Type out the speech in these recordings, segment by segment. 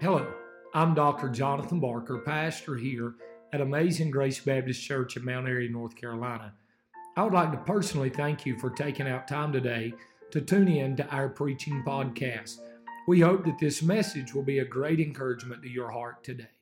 Hello, I'm Dr. Jonathan Barker, pastor here at Amazing Grace Baptist Church in Mount Airy, North Carolina. I would like to personally thank you for taking out time today to tune in to our preaching podcast. We hope that this message will be a great encouragement to your heart today.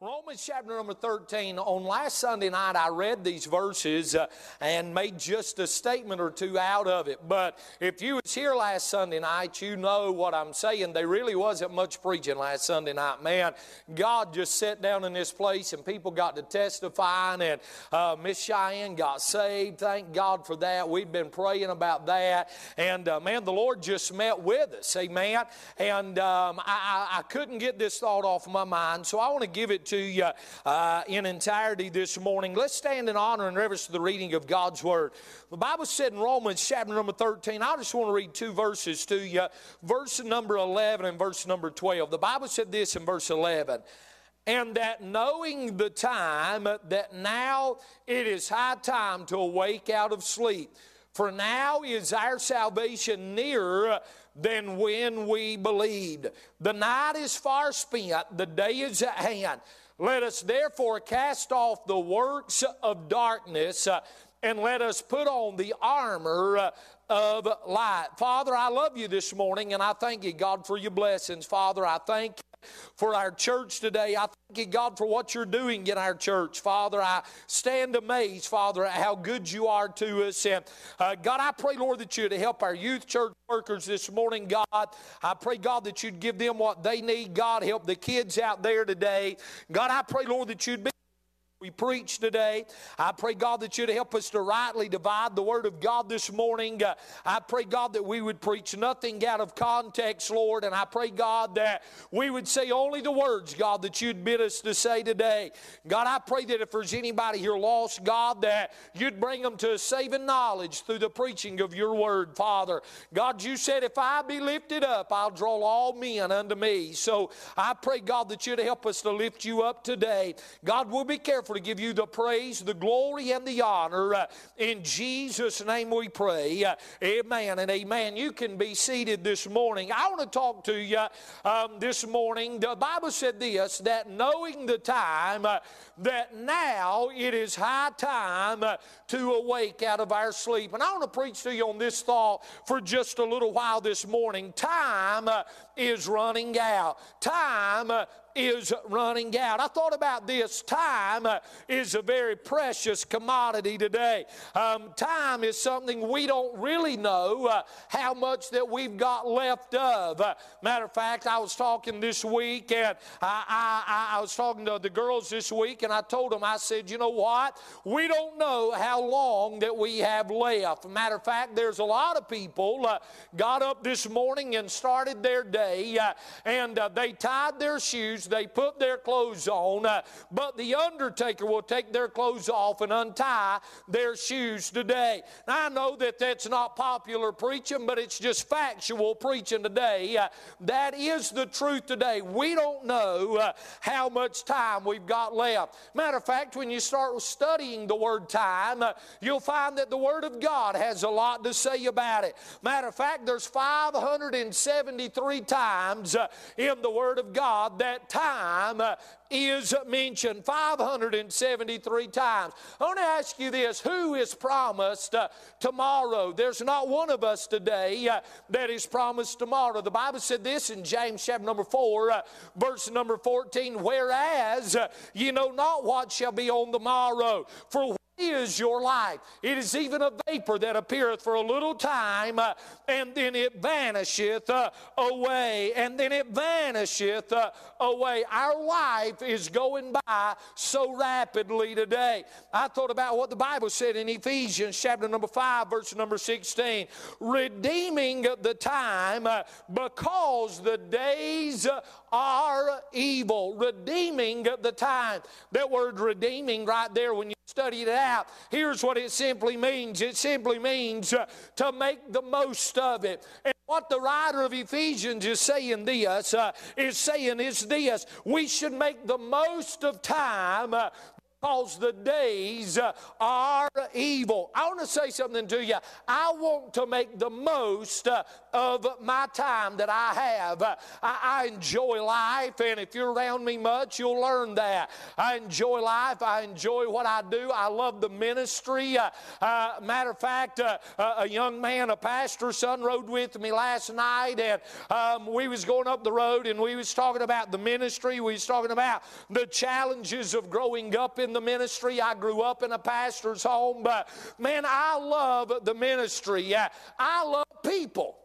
Romans chapter number 13. On last Sunday night, I read these verses uh, and made just a statement or two out of it. But if you was here last Sunday night, you know what I'm saying. There really wasn't much preaching last Sunday night. Man, God just sat down in this place and people got to testifying and uh, Miss Cheyenne got saved. Thank God for that. We've been praying about that. And uh, man, the Lord just met with us. Amen. And um, I, I, I couldn't get this thought off my mind, so I want to give it to you uh, in entirety this morning. Let's stand in honor and reverence to the reading of God's Word. The Bible said in Romans chapter number 13, I just want to read two verses to you. Verse number 11 and verse number 12. The Bible said this in verse 11 and that knowing the time that now it is high time to awake out of sleep for now is our salvation nearer than when we believed the night is far spent the day is at hand let us therefore cast off the works of darkness uh, and let us put on the armor uh, of light. Father, I love you this morning and I thank you, God, for your blessings. Father, I thank you for our church today. I thank you, God, for what you're doing in our church. Father, I stand amazed, Father, at how good you are to us. And uh, God, I pray, Lord, that you'd help our youth church workers this morning, God. I pray, God, that you'd give them what they need. God, help the kids out there today. God, I pray, Lord, that you'd be we preach today. I pray, God, that you'd help us to rightly divide the Word of God this morning. Uh, I pray, God, that we would preach nothing out of context, Lord. And I pray, God, that we would say only the words, God, that you'd bid us to say today. God, I pray that if there's anybody here lost, God, that you'd bring them to a saving knowledge through the preaching of your Word, Father. God, you said, if I be lifted up, I'll draw all men unto me. So I pray, God, that you'd help us to lift you up today. God, we'll be careful to give you the praise, the glory, and the honor. Uh, in Jesus' name we pray. Uh, amen and amen. You can be seated this morning. I want to talk to you um, this morning. The Bible said this that knowing the time, uh, that now it is high time uh, to awake out of our sleep. And I want to preach to you on this thought for just a little while this morning. Time uh, is running out. Time uh, is running out. I thought about this. Time is a very precious commodity today. Um, time is something we don't really know uh, how much that we've got left of. Uh, matter of fact, I was talking this week and I, I, I was talking to the girls this week and I told them, I said, you know what? We don't know how long that we have left. Matter of fact, there's a lot of people uh, got up this morning and started their day uh, and uh, they tied their shoes they put their clothes on, uh, but the undertaker will take their clothes off and untie their shoes today. Now, I know that that's not popular preaching, but it's just factual preaching today. Uh, that is the truth today. We don't know uh, how much time we've got left. Matter of fact, when you start studying the word time, uh, you'll find that the Word of God has a lot to say about it. Matter of fact, there's 573 times uh, in the Word of God that time is mentioned 573 times. I want to ask you this who is promised uh, tomorrow? There's not one of us today uh, that is promised tomorrow. The Bible said this in James chapter number 4, uh, verse number 14 whereas uh, you know not what shall be on the morrow. For is your life. It is even a vapor that appeareth for a little time, uh, and then it vanisheth uh, away, and then it vanisheth uh, away. Our life is going by so rapidly today. I thought about what the Bible said in Ephesians chapter number 5, verse number 16 redeeming the time uh, because the days are evil. Redeeming the time. That word redeeming right there, when you study it out, here's what it simply means it simply means uh, to make the most of it. And what the writer of Ephesians is saying this uh, is saying is this we should make the most of time uh, because the days uh, are evil. I want to say something to you. I want to make the most uh, of my time that I have. I, I enjoy life, and if you're around me much, you'll learn that. I enjoy life. I enjoy what I do. I love the ministry. Uh, uh, matter of fact, uh, a young man, a pastor's son, rode with me last night, and um, we was going up the road, and we was talking about the ministry. We was talking about the challenges of growing up in the ministry. I grew up in a pastor's home, but man, I love the ministry. I love people.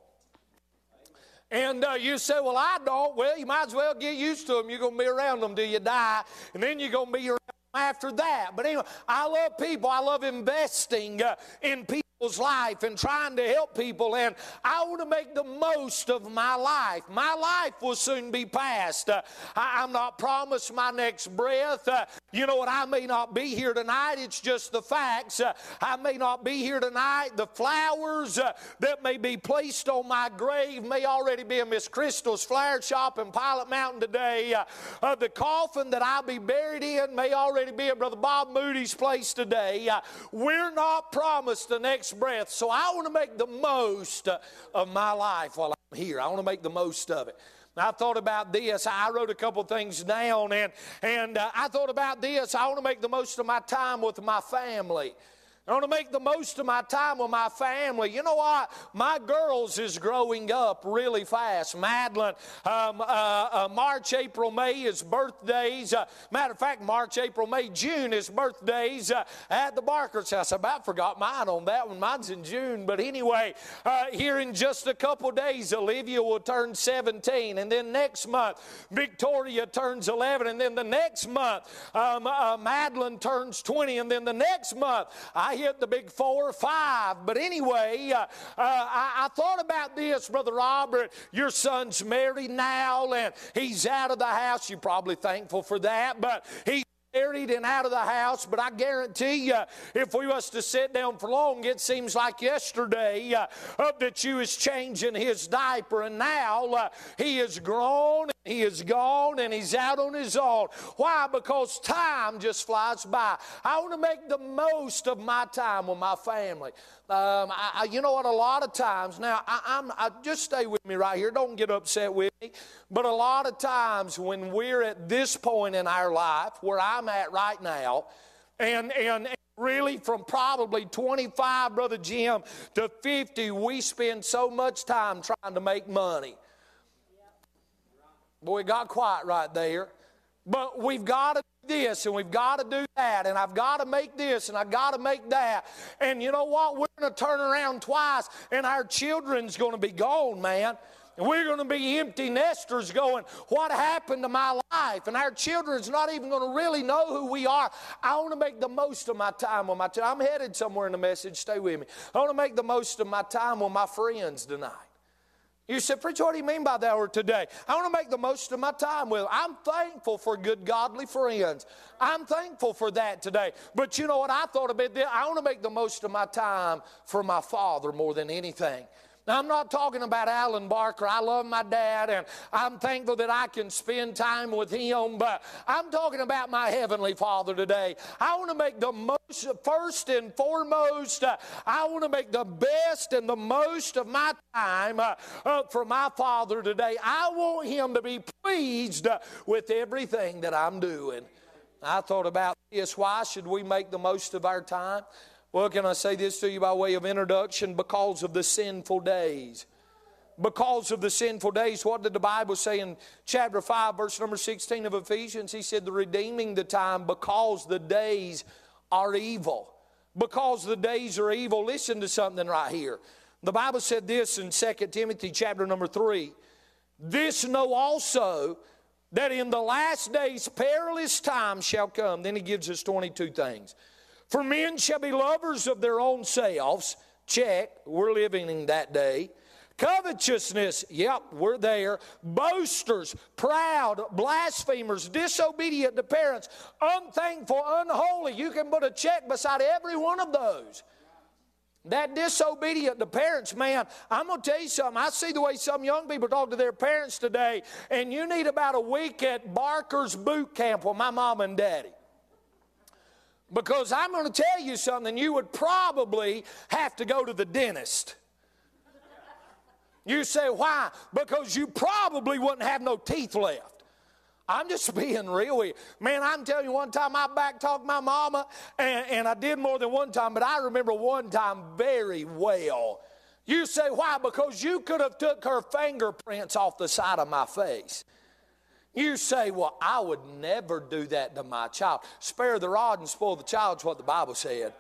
And uh, you say, Well, I don't. Well, you might as well get used to them. You're going to be around them till you die, and then you're going to be around them after that. But anyway, I love people. I love investing uh, in people people's life and trying to help people, and I want to make the most of my life. My life will soon be past. Uh, I, am not promised my next breath. Uh, you know what? I may not be here tonight. It's just the facts. Uh, I may not be here tonight. The flowers uh, that may be placed on my grave may already be in Miss Crystal's flower shop in Pilot Mountain today. Uh, uh, the coffin that I'll be buried in may already be at Brother Bob Moody's place today. we're not promised the next breath. So I want to make the most of my life while I'm here. I want to make the most of it. I thought about this. I wrote a couple things down, and, and uh, I thought about this. I want to make the most of my time with my family. I want to make the most of my time with my family. You know what? My girls is growing up really fast. Madeline, um, uh, uh, March, April, May is birthdays. Uh, matter of fact, March, April, May, June is birthdays uh, at the Barker's house. I about forgot mine on that one. Mine's in June. But anyway, uh, here in just a couple days, Olivia will turn 17. And then next month, Victoria turns 11. And then the next month, um, uh, Madeline turns 20. And then the next month, I Hit the big four or five. But anyway, uh, uh, I, I, thought about this, Brother Robert. Your son's married now and he's out of the house. You're probably thankful for that, but he's married and out of the house, but I guarantee you, if we was to sit down for long, it seems like yesterday uh, that you was changing his diaper, and now uh, he is grown, he is gone, and he's out on his own. Why? Because time just flies by. I want to make the most of my time with my family. Um, I, I, you know what? A lot of times, now, I, am I, just stay with me right here. Don't get upset with me. But a lot of times when we're at this point in our life, where I'm at right now, and, and, and really from probably 25, Brother Jim, to 50, we spend so much time trying to make money. Boy, it got quiet right there. But we've got to do this and we've got to do that and I've got to make this and I've got to make that. And you know what? We're going to turn around twice and our children's going to be gone, man. And we're going to be empty nesters going, What happened to my life? And our children's not even going to really know who we are. I want to make the most of my time with my I'm headed somewhere in the message. Stay with me. I want to make the most of my time with my friends tonight. You said, Preacher, what do you mean by that or today? I want to make the most of my time with them. I'm thankful for good, godly friends. I'm thankful for that today. But you know what I thought about this? I want to make the most of my time for my father more than anything. Now, I'm not talking about Alan Barker. I love my dad, and I'm thankful that I can spend time with him, but I'm talking about my Heavenly Father today. I want to make the most, first and foremost, uh, I want to make the best and the most of my time uh, uh, for my Father today. I want Him to be pleased uh, with everything that I'm doing. I thought about this. Why should we make the most of our time? Well, can I say this to you by way of introduction? Because of the sinful days. Because of the sinful days, what did the Bible say in chapter 5, verse number 16 of Ephesians? He said, The redeeming the time because the days are evil. Because the days are evil. Listen to something right here. The Bible said this in 2 Timothy chapter number 3. This know also that in the last days perilous times shall come. Then he gives us 22 things. For men shall be lovers of their own selves. Check, we're living in that day. Covetousness, yep, we're there. Boasters, proud, blasphemers, disobedient to parents, unthankful, unholy. You can put a check beside every one of those. That disobedient to parents, man, I'm going to tell you something. I see the way some young people talk to their parents today, and you need about a week at Barker's boot camp with my mom and daddy. Because I'm going to tell you something, you would probably have to go to the dentist. You say, why? Because you probably wouldn't have no teeth left. I'm just being real with you. Man, I'm telling you, one time I backtalked my mama, and, and I did more than one time, but I remember one time very well. You say, why? Because you could have took her fingerprints off the side of my face. You say, well, I would never do that to my child. Spare the rod and spoil the child is what the Bible said.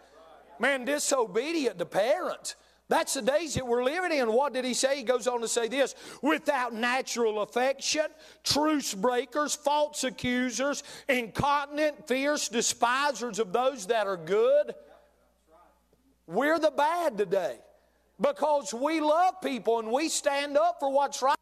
Man, disobedient to parents. That's the days that we're living in. What did he say? He goes on to say this without natural affection, truce breakers, false accusers, incontinent, fierce despisers of those that are good. We're the bad today because we love people and we stand up for what's right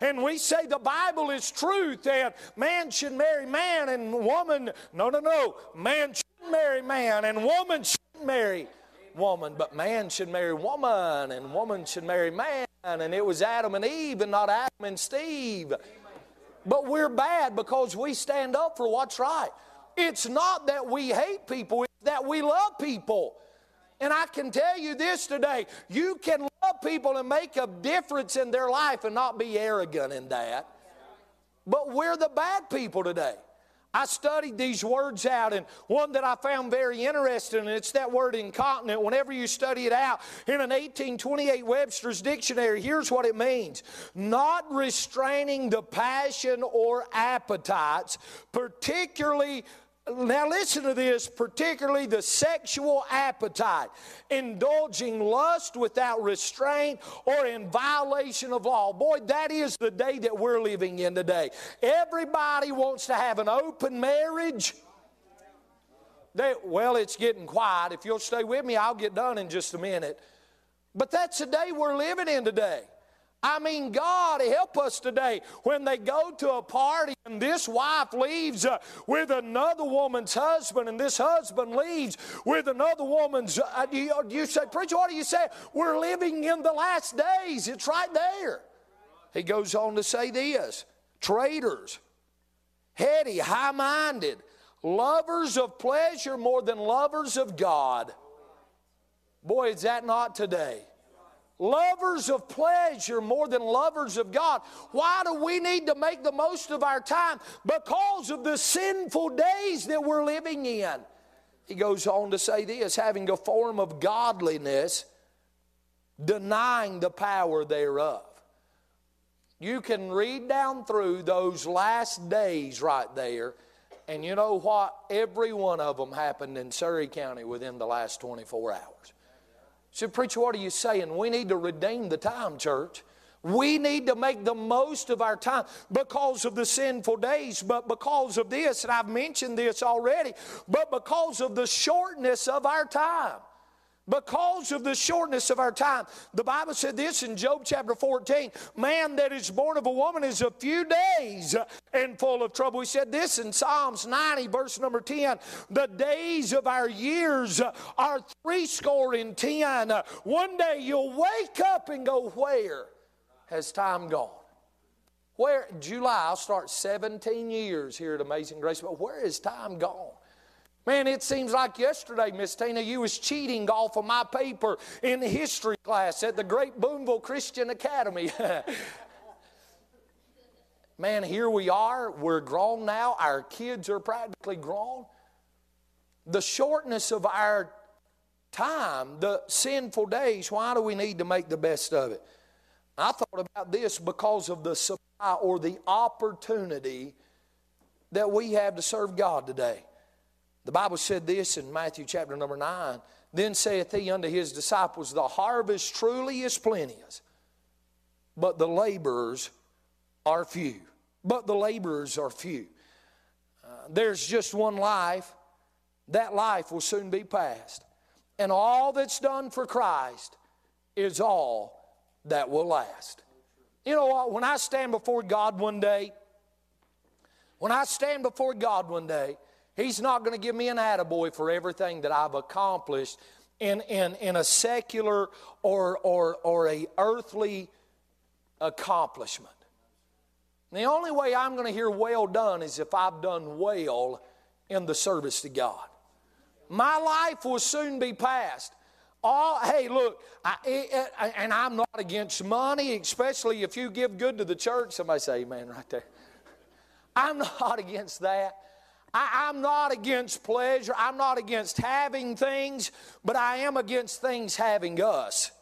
and we say the Bible is truth and man should marry man and woman, no, no, no, man should marry man and woman should marry woman, but man should marry woman and woman should marry man and it was Adam and Eve and not Adam and Steve. But we're bad because we stand up for what's right. It's not that we hate people, it's that we love people. And I can tell you this today you can love people and make a difference in their life and not be arrogant in that. But we're the bad people today. I studied these words out, and one that I found very interesting, and it's that word incontinent. Whenever you study it out in an 1828 Webster's Dictionary, here's what it means not restraining the passion or appetites, particularly now, listen to this, particularly the sexual appetite, indulging lust without restraint or in violation of law. Boy, that is the day that we're living in today. Everybody wants to have an open marriage. They, well, it's getting quiet. If you'll stay with me, I'll get done in just a minute. But that's the day we're living in today. I mean, God help us today when they go to a party and this wife leaves uh, with another woman's husband and this husband leaves with another woman's. Uh, you, you say, Preacher, what do you say? We're living in the last days. It's right there. He goes on to say this traitors, heady, high minded, lovers of pleasure more than lovers of God. Boy, is that not today? Lovers of pleasure more than lovers of God. Why do we need to make the most of our time? Because of the sinful days that we're living in. He goes on to say this having a form of godliness, denying the power thereof. You can read down through those last days right there, and you know what? Every one of them happened in Surry County within the last 24 hours said, Preacher, what are you saying? We need to redeem the time, church. We need to make the most of our time because of the sinful days, but because of this, and I've mentioned this already, but because of the shortness of our time because of the shortness of our time. The Bible said this in Job chapter 14 man that is born of a woman is a few days and full of trouble. We said this in Psalms 90, verse number 10 the days of our years are threescore and ten. One day you'll wake up and go, Where has time gone? Where, July, I'll start 17 years here at Amazing Grace, but where has time gone? Man, it seems like yesterday, Miss Tina, you was cheating off of my paper in history class at the Great Boonville Christian Academy. Man, here we are. We're grown now. Our kids are practically grown. The shortness of our time, the sinful days, why do we need to make the best of it? I thought about this because of the supply or the opportunity that we have to serve God today. The Bible said this in Matthew chapter number 9 Then saith he unto his disciples, The harvest truly is plenteous, but the laborers are few. But the laborers are few. Uh, there's just one life. That life will soon be past. And all that's done for Christ is all that will last. You know what? When I stand before God one day, when I stand before God one day, He's not going to give me an attaboy for everything that I've accomplished in, in, in a secular or, or, or a earthly accomplishment. the only way I'm going to hear well done is if I've done well in the service to God. My life will soon be past. all, hey, look, I, it, and I'm not against money, especially if you give good to the church. Somebody say amen right there. I'm not against that. I, am not against pleasure. I'm not against having things, but I am against things having us.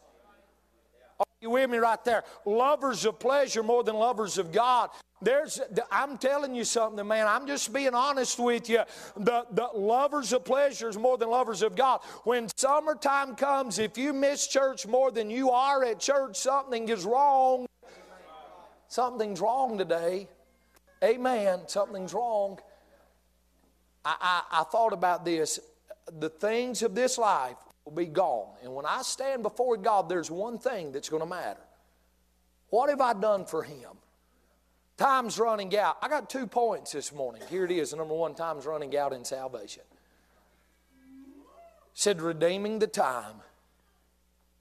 Are you with me right there? Lovers of pleasure more than lovers of God. There's, I'm telling you something, man. I'm just being honest with you. The, the lovers of pleasures more than lovers of God. When summertime comes, if you miss church more than you are at church, something is wrong. Something's wrong today. Amen. Something's wrong. I, I, I thought about this. The things of this life will be gone. And when I stand before God, there's one thing that's going to matter. What have I done for Him? Time's running out. I got two points this morning. Here it is. Number one, time's running out in salvation. Said, redeeming the time.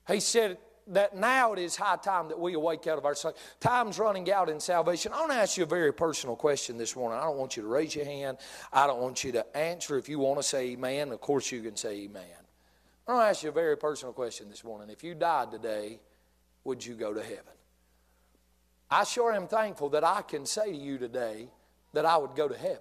He said that now it is high time that we awake out of our sleep. Time's running out in salvation. I want to ask you a very personal question this morning. I don't want you to raise your hand. I don't want you to answer. If you want to say amen, of course you can say amen. I want to ask you a very personal question this morning. If you died today, would you go to heaven? I sure am thankful that I can say to you today that I would go to heaven.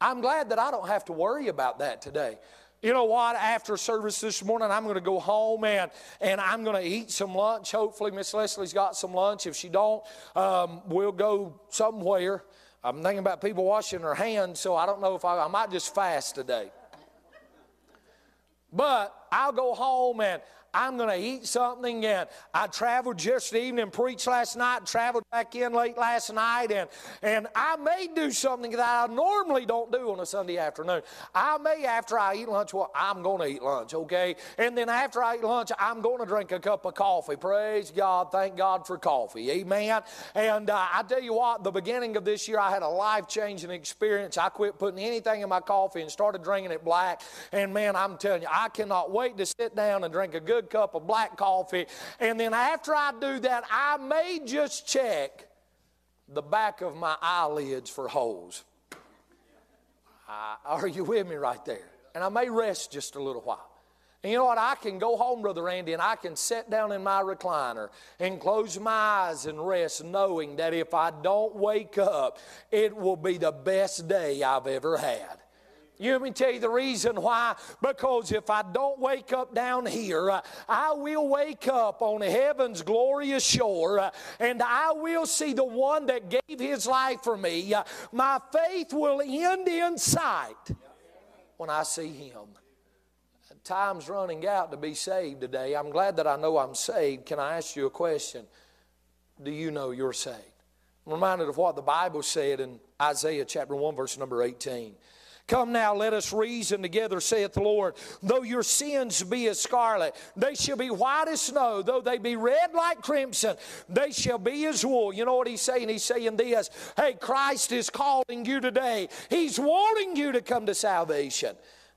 I'm glad that I don't have to worry about that today. You know what? After service this morning, I'm going to go home and, and I'm going to eat some lunch. Hopefully, Miss Leslie's got some lunch. If she don't, um, we'll go somewhere. I'm thinking about people washing their hands, so I don't know if I, I might just fast today. But I'll go home and I'm going to eat something. And I traveled just evening, preached last night, traveled back in late last night, and, and I may do something that I normally don't do on a Sunday afternoon. I may, after I eat lunch, well, I'm going to eat lunch, okay? And then after I eat lunch, I'm going to drink a cup of coffee. Praise God. Thank God for coffee. Amen. And uh, I tell you what, the beginning of this year, I had a life changing experience. I quit putting anything in my coffee and started drinking it black. And man, I'm telling you, I cannot wait to sit down and drink a good good cup of black coffee. And then after I do that, I may just check the back of my eyelids for holes. Are you with me right there? And I may rest just a little while. And you know what? I can go home, Brother Randy, and I can sit down in my recliner and close my eyes and rest, knowing that if I don't wake up, it will be the best day I've ever had. You let me tell you the reason why. Because if I don't wake up down here, uh, I will wake up on heaven's glorious shore uh, and I will see the one that gave his life for me. Uh, my faith will end in sight when I see him. Time's running out to be saved today. I'm glad that I know I'm saved. Can I ask you a question? Do you know you're saved? I'm reminded of what the Bible said in Isaiah chapter 1, verse number 18. Come now, let us reason together, saith the Lord. Though your sins be as scarlet, they shall be white as snow. Though they be red like crimson, they shall be as wool. You know what he's saying? He's saying this Hey, Christ is calling you today, He's wanting you to come to salvation.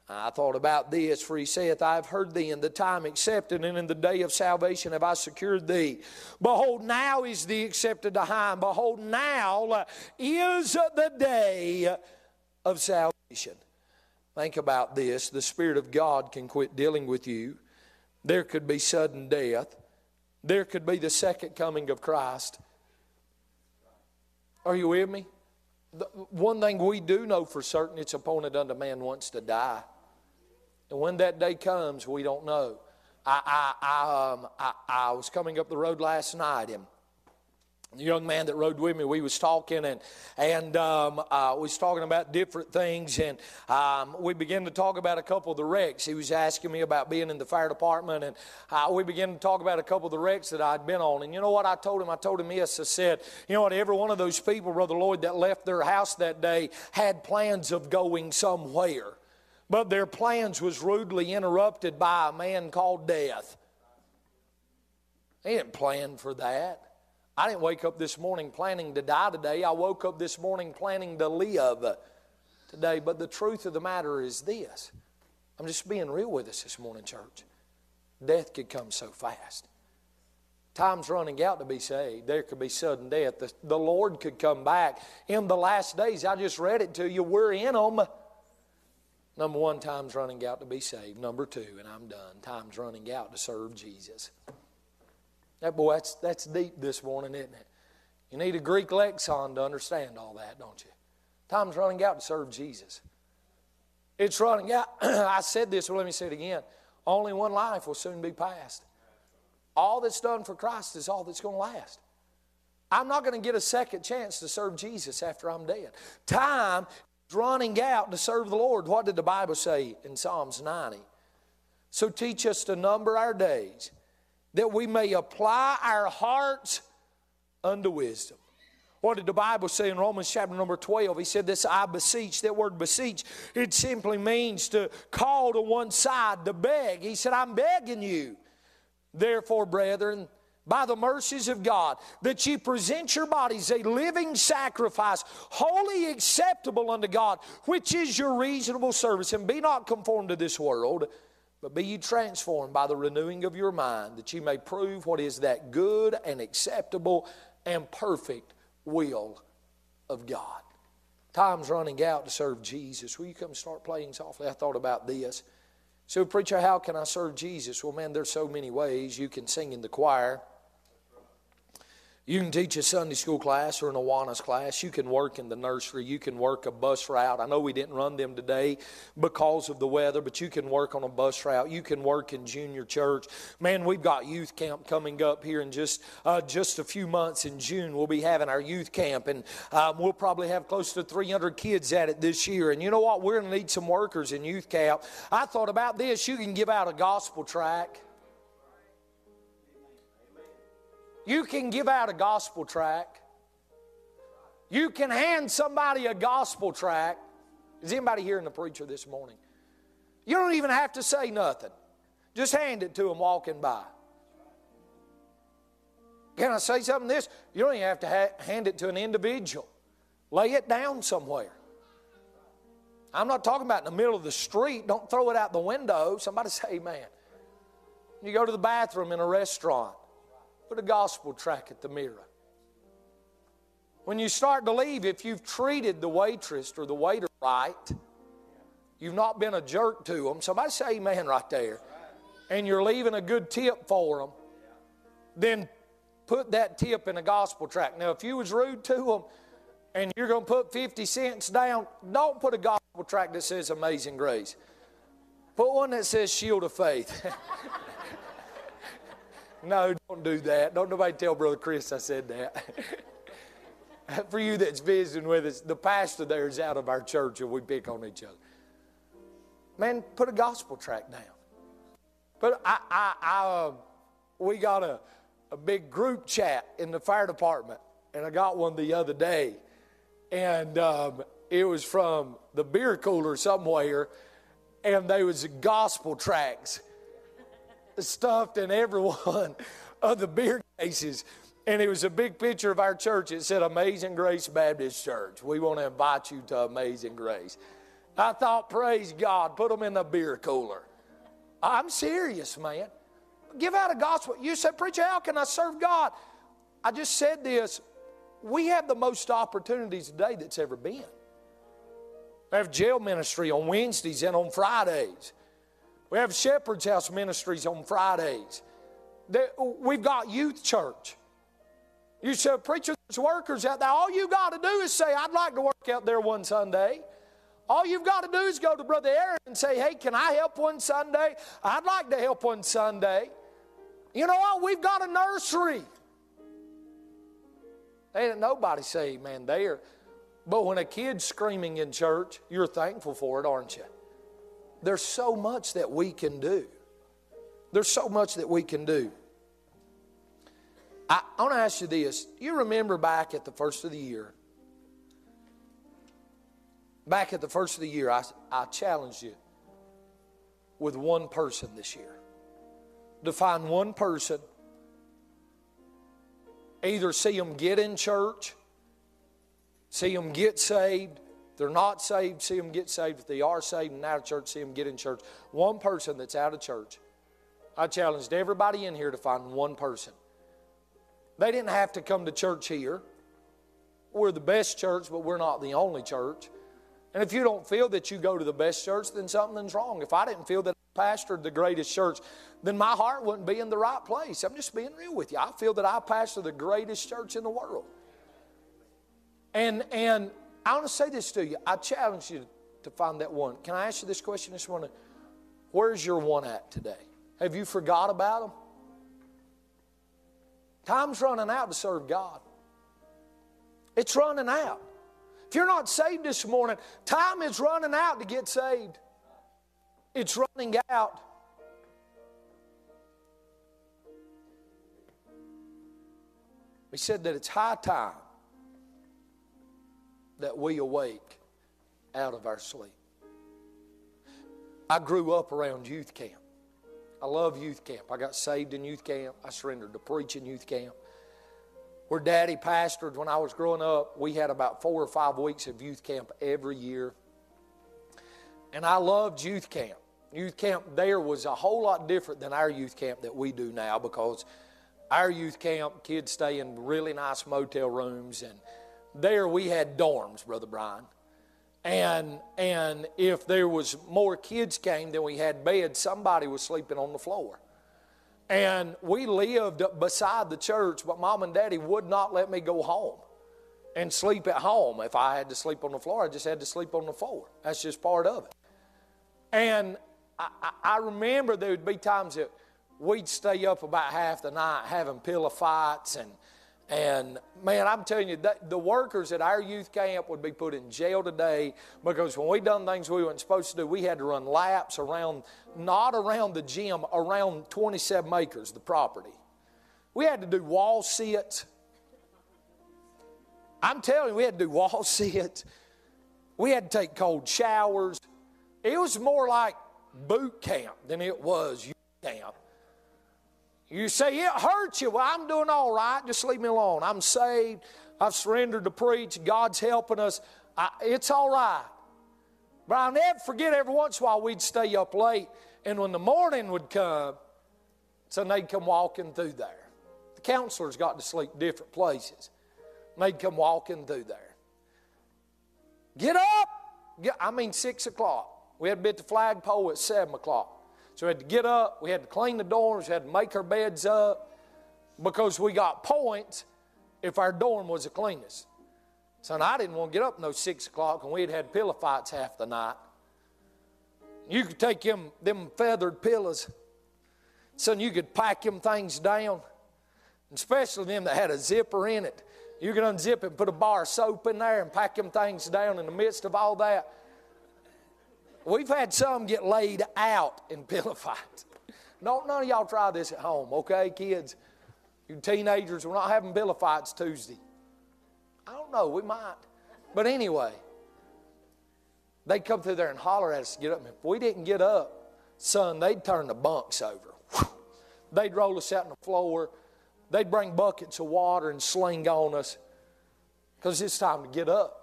I thought about this, for he saith, I have heard thee in the time accepted, and in the day of salvation have I secured thee. Behold, now is the accepted time. Behold, now is the day of salvation. Think about this the Spirit of God can quit dealing with you. There could be sudden death, there could be the second coming of Christ. Are you with me? The one thing we do know for certain it's appointed unto man once to die. And when that day comes, we don't know. I, I, I, um, I, I was coming up the road last night and the young man that rode with me, we was talking and and um, uh, was talking about different things, and um, we began to talk about a couple of the wrecks. He was asking me about being in the fire department, and uh, we began to talk about a couple of the wrecks that I'd been on. And you know what I told him? I told him yes. I said, you know what? Every one of those people, Brother Lloyd, that left their house that day had plans of going somewhere, but their plans was rudely interrupted by a man called death. He didn't plan for that. I didn't wake up this morning planning to die today. I woke up this morning planning to live today. But the truth of the matter is this I'm just being real with us this morning, church. Death could come so fast. Time's running out to be saved. There could be sudden death. The, the Lord could come back in the last days. I just read it to you. We're in them. Number one, time's running out to be saved. Number two, and I'm done, time's running out to serve Jesus. That boy, that's, that's deep this morning, isn't it? You need a Greek lexicon to understand all that, don't you? Time's running out to serve Jesus. It's running out. I said this, but let me say it again. Only one life will soon be passed. All that's done for Christ is all that's going to last. I'm not going to get a second chance to serve Jesus after I'm dead. Time is running out to serve the Lord. What did the Bible say in Psalms 90? So teach us to number our days that we may apply our hearts unto wisdom. What did the Bible say in Romans chapter number 12? He said this, I beseech. That word beseech, it simply means to call to one side, to beg. He said, I'm begging you. Therefore, brethren, by the mercies of God, that ye present your bodies a living sacrifice, wholly acceptable unto God, which is your reasonable service. And be not conformed to this world, but be ye transformed by the renewing of your mind, that ye may prove what is that good and acceptable and perfect will of God. Time's running out to serve Jesus. Will you come start playing softly? I thought about this. So, preacher, how can I serve Jesus? Well, man, there's so many ways. You can sing in the choir. You can teach a Sunday school class or an Awanas class. You can work in the nursery. You can work a bus route. I know we didn't run them today because of the weather, but you can work on a bus route. You can work in junior church. Man, we've got youth camp coming up here in just uh, just a few months in June. We'll be having our youth camp, and um, we'll probably have close to 300 kids at it this year. And you know what? We're going to need some workers in youth camp. I thought about this. You can give out a gospel tract. You can give out a gospel tract. You can hand somebody a gospel tract. Is anybody hearing the preacher this morning? You don't even have to say nothing. Just hand it to them walking by. Can I say something this? You don't even have to ha- hand it to an individual. Lay it down somewhere. I'm not talking about in the middle of the street. Don't throw it out the window. Somebody say amen. You go to the bathroom in a restaurant. Put a gospel tract at the mirror. When you start to leave, if you've treated the waitress or the waiter right, you've not been a jerk to them, somebody say amen right there, and you're leaving a good tip for them, then put that tip in a gospel tract. Now, if you was rude to them and you're going to put 50 cents down, don't put a gospel tract that says Amazing Grace. Put one that says Shield of Faith. No, don't do that. Don't nobody tell Brother Chris I said that. For you that's visiting with us, the pastor there is out of our church and we pick on each other. Man, put a gospel tract down. But I, I, I uh, we got a, a big group chat in the fire department, and I got one the other day, and um, it was from the beer cooler somewhere, and they was gospel tracts stuffed in every one of the beer cases. And it was a big picture of our church. It said Amazing Grace Baptist Church. We want to invite you to Amazing Grace. I thought, praise God, put them in the beer cooler. I'm serious, man. Give out a gospel. You said, Preacher, how can I serve God? I just said this. We have the most opportunities today that's ever been. We have jail ministry on Wednesdays and on Fridays. We have Shepherd's House ministries on Fridays. We've got youth church. You say, preacher, there's workers out there. All you got to do is say, I'd like to work out there one Sunday. All you've got to do is go to Brother Aaron and say, hey, can I help one Sunday? I'd like to help one Sunday. You know what? We've got a nursery. Ain't nobody say amen there. But when a kid's screaming in church, you're thankful for it, aren't you? There's so much that we can do. There's so much that we can do. I, I want to ask you this. You remember back at the first of the year, back at the first of the year, I, I challenged you with one person this year. To find one person, either see them get in church, see them get saved, they're not saved, see them get saved. If they are saved and out of church, see them get in church. One person that's out of church. I challenged everybody in here to find one person. They didn't have to come to church here. We're the best church, but we're not the only church. And if you don't feel that you go to the best church, then something's wrong. If I didn't feel that I pastored the greatest church, then my heart wouldn't be in the right place. I'm just being real with you. I feel that I pastor the greatest church in the world. And, and I want to say this to you. I challenge you to find that one. Can I ask you this question this morning? Where's your one at today? Have you forgot about them? Time's running out to serve God. It's running out. If you're not saved this morning, time is running out to get saved. It's running out. We said that it's high time that we awake out of our sleep. I grew up around youth camp. I love youth camp. I got saved in youth camp. I surrendered to preaching youth camp. Where daddy pastored when I was growing up, we had about four or five weeks of youth camp every year. And I loved youth camp. Youth camp there was a whole lot different than our youth camp that we do now because our youth camp, kids stay in really nice motel rooms, and there we had dorms, Brother Brian. And, and if there was more kids came than we had beds, somebody was sleeping on the floor. And we lived beside the church, but mom and daddy would not let me go home and sleep at home. If I had to sleep on the floor, I just had to sleep on the floor. That's just part of it. And I, I remember there would be times that we'd stay up about half the night having pillow fights and and man, I'm telling you, the workers at our youth camp would be put in jail today because when we done things we weren't supposed to do, we had to run laps around, not around the gym, around 27 acres, the property. We had to do wall sits. I'm telling you, we had to do wall sits. We had to take cold showers. It was more like boot camp than it was youth camp. You say, it hurts you. Well, I'm doing all right. Just leave me alone. I'm saved. I've surrendered to preach. God's helping us. I, it's all right. But I'll never forget every once in a while we'd stay up late, and when the morning would come, so they'd come walking through there. The counselors got to sleep different places. They'd come walking through there. Get up! Get, I mean, 6 o'clock. We had to be at the flagpole at 7 o'clock. So we had to get up, we had to clean the dorms, we had to make our beds up because we got points if our dorm was the cleanest. Son, I didn't want to get up no six o'clock and we'd had pillow fights half the night. You could take them, them feathered pillows. Son, you could pack them things down, especially them that had a zipper in it. You could unzip it and put a bar of soap in there and pack them things down in the midst of all that. We've had some get laid out in pillow fights. No, none of y'all try this at home, okay, kids? You teenagers, we're not having pillow fights Tuesday. I don't know, we might. But anyway, they'd come through there and holler at us to get up. And if we didn't get up, son, they'd turn the bunks over. They'd roll us out on the floor. They'd bring buckets of water and sling on us because it's time to get up.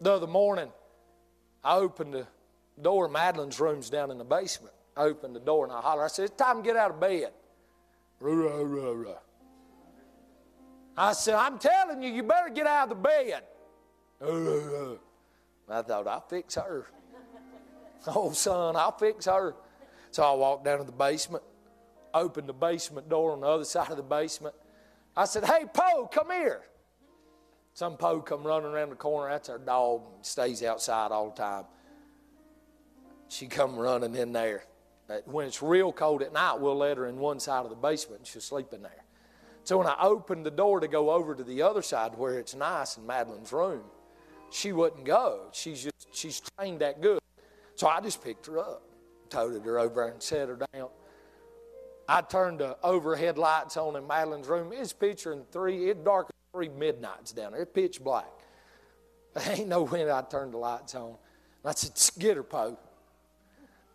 The other morning, I opened the door, Madeline's room's down in the basement. I opened the door and I hollered. I said, It's time to get out of bed. Rah, rah, rah, I said, I'm telling you, you better get out of the bed. I thought, I'll fix her. Oh, son, I'll fix her. So I walked down to the basement, opened the basement door on the other side of the basement. I said, Hey, Poe, come here. Some Poe come running around the corner. That's our dog. Stays outside all the time she come running in there. When it's real cold at night, we'll let her in one side of the basement and she'll sleep in there. So when I opened the door to go over to the other side where it's nice in Madeline's room, she wouldn't go. She's just she's trained that good. So I just picked her up, toted her over and set her down. I turned the overhead lights on in Madeline's room. It's picturing three, it's dark three midnights down there. It's pitch black. There ain't no when I turned the lights on. And I said, get her, Poe.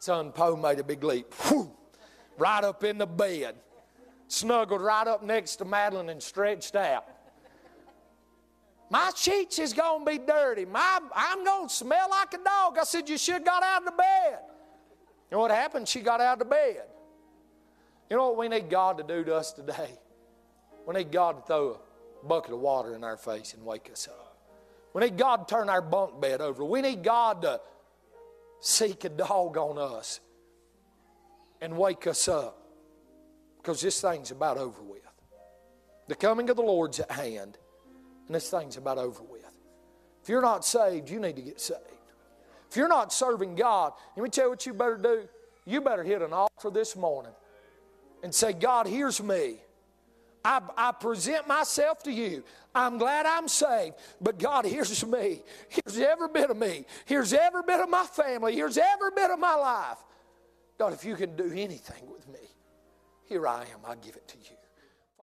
Son Poe made a big leap. Whew, right up in the bed. Snuggled right up next to Madeline and stretched out. My sheets is to be dirty. My, I'm to smell like a dog. I said, You should have got out of the bed. You know what happened? She got out of the bed. You know what we need God to do to us today? We need God to throw a bucket of water in our face and wake us up. We need God to turn our bunk bed over. We need God to seek a dog on us and wake us up because this thing's about over with. The coming of the Lord's at hand, and this thing's about over with. If you're not saved, you need to get saved. If you're not serving God, let me tell you what you better do. You better hit an altar this morning and say, God, here's me. I, I, present myself to you. I'm glad I'm saved, but God, here's me. Here's every bit of me. Here's every bit of my family. Here's every bit of my life. God, if you can do anything with me, here I am. I give it to you.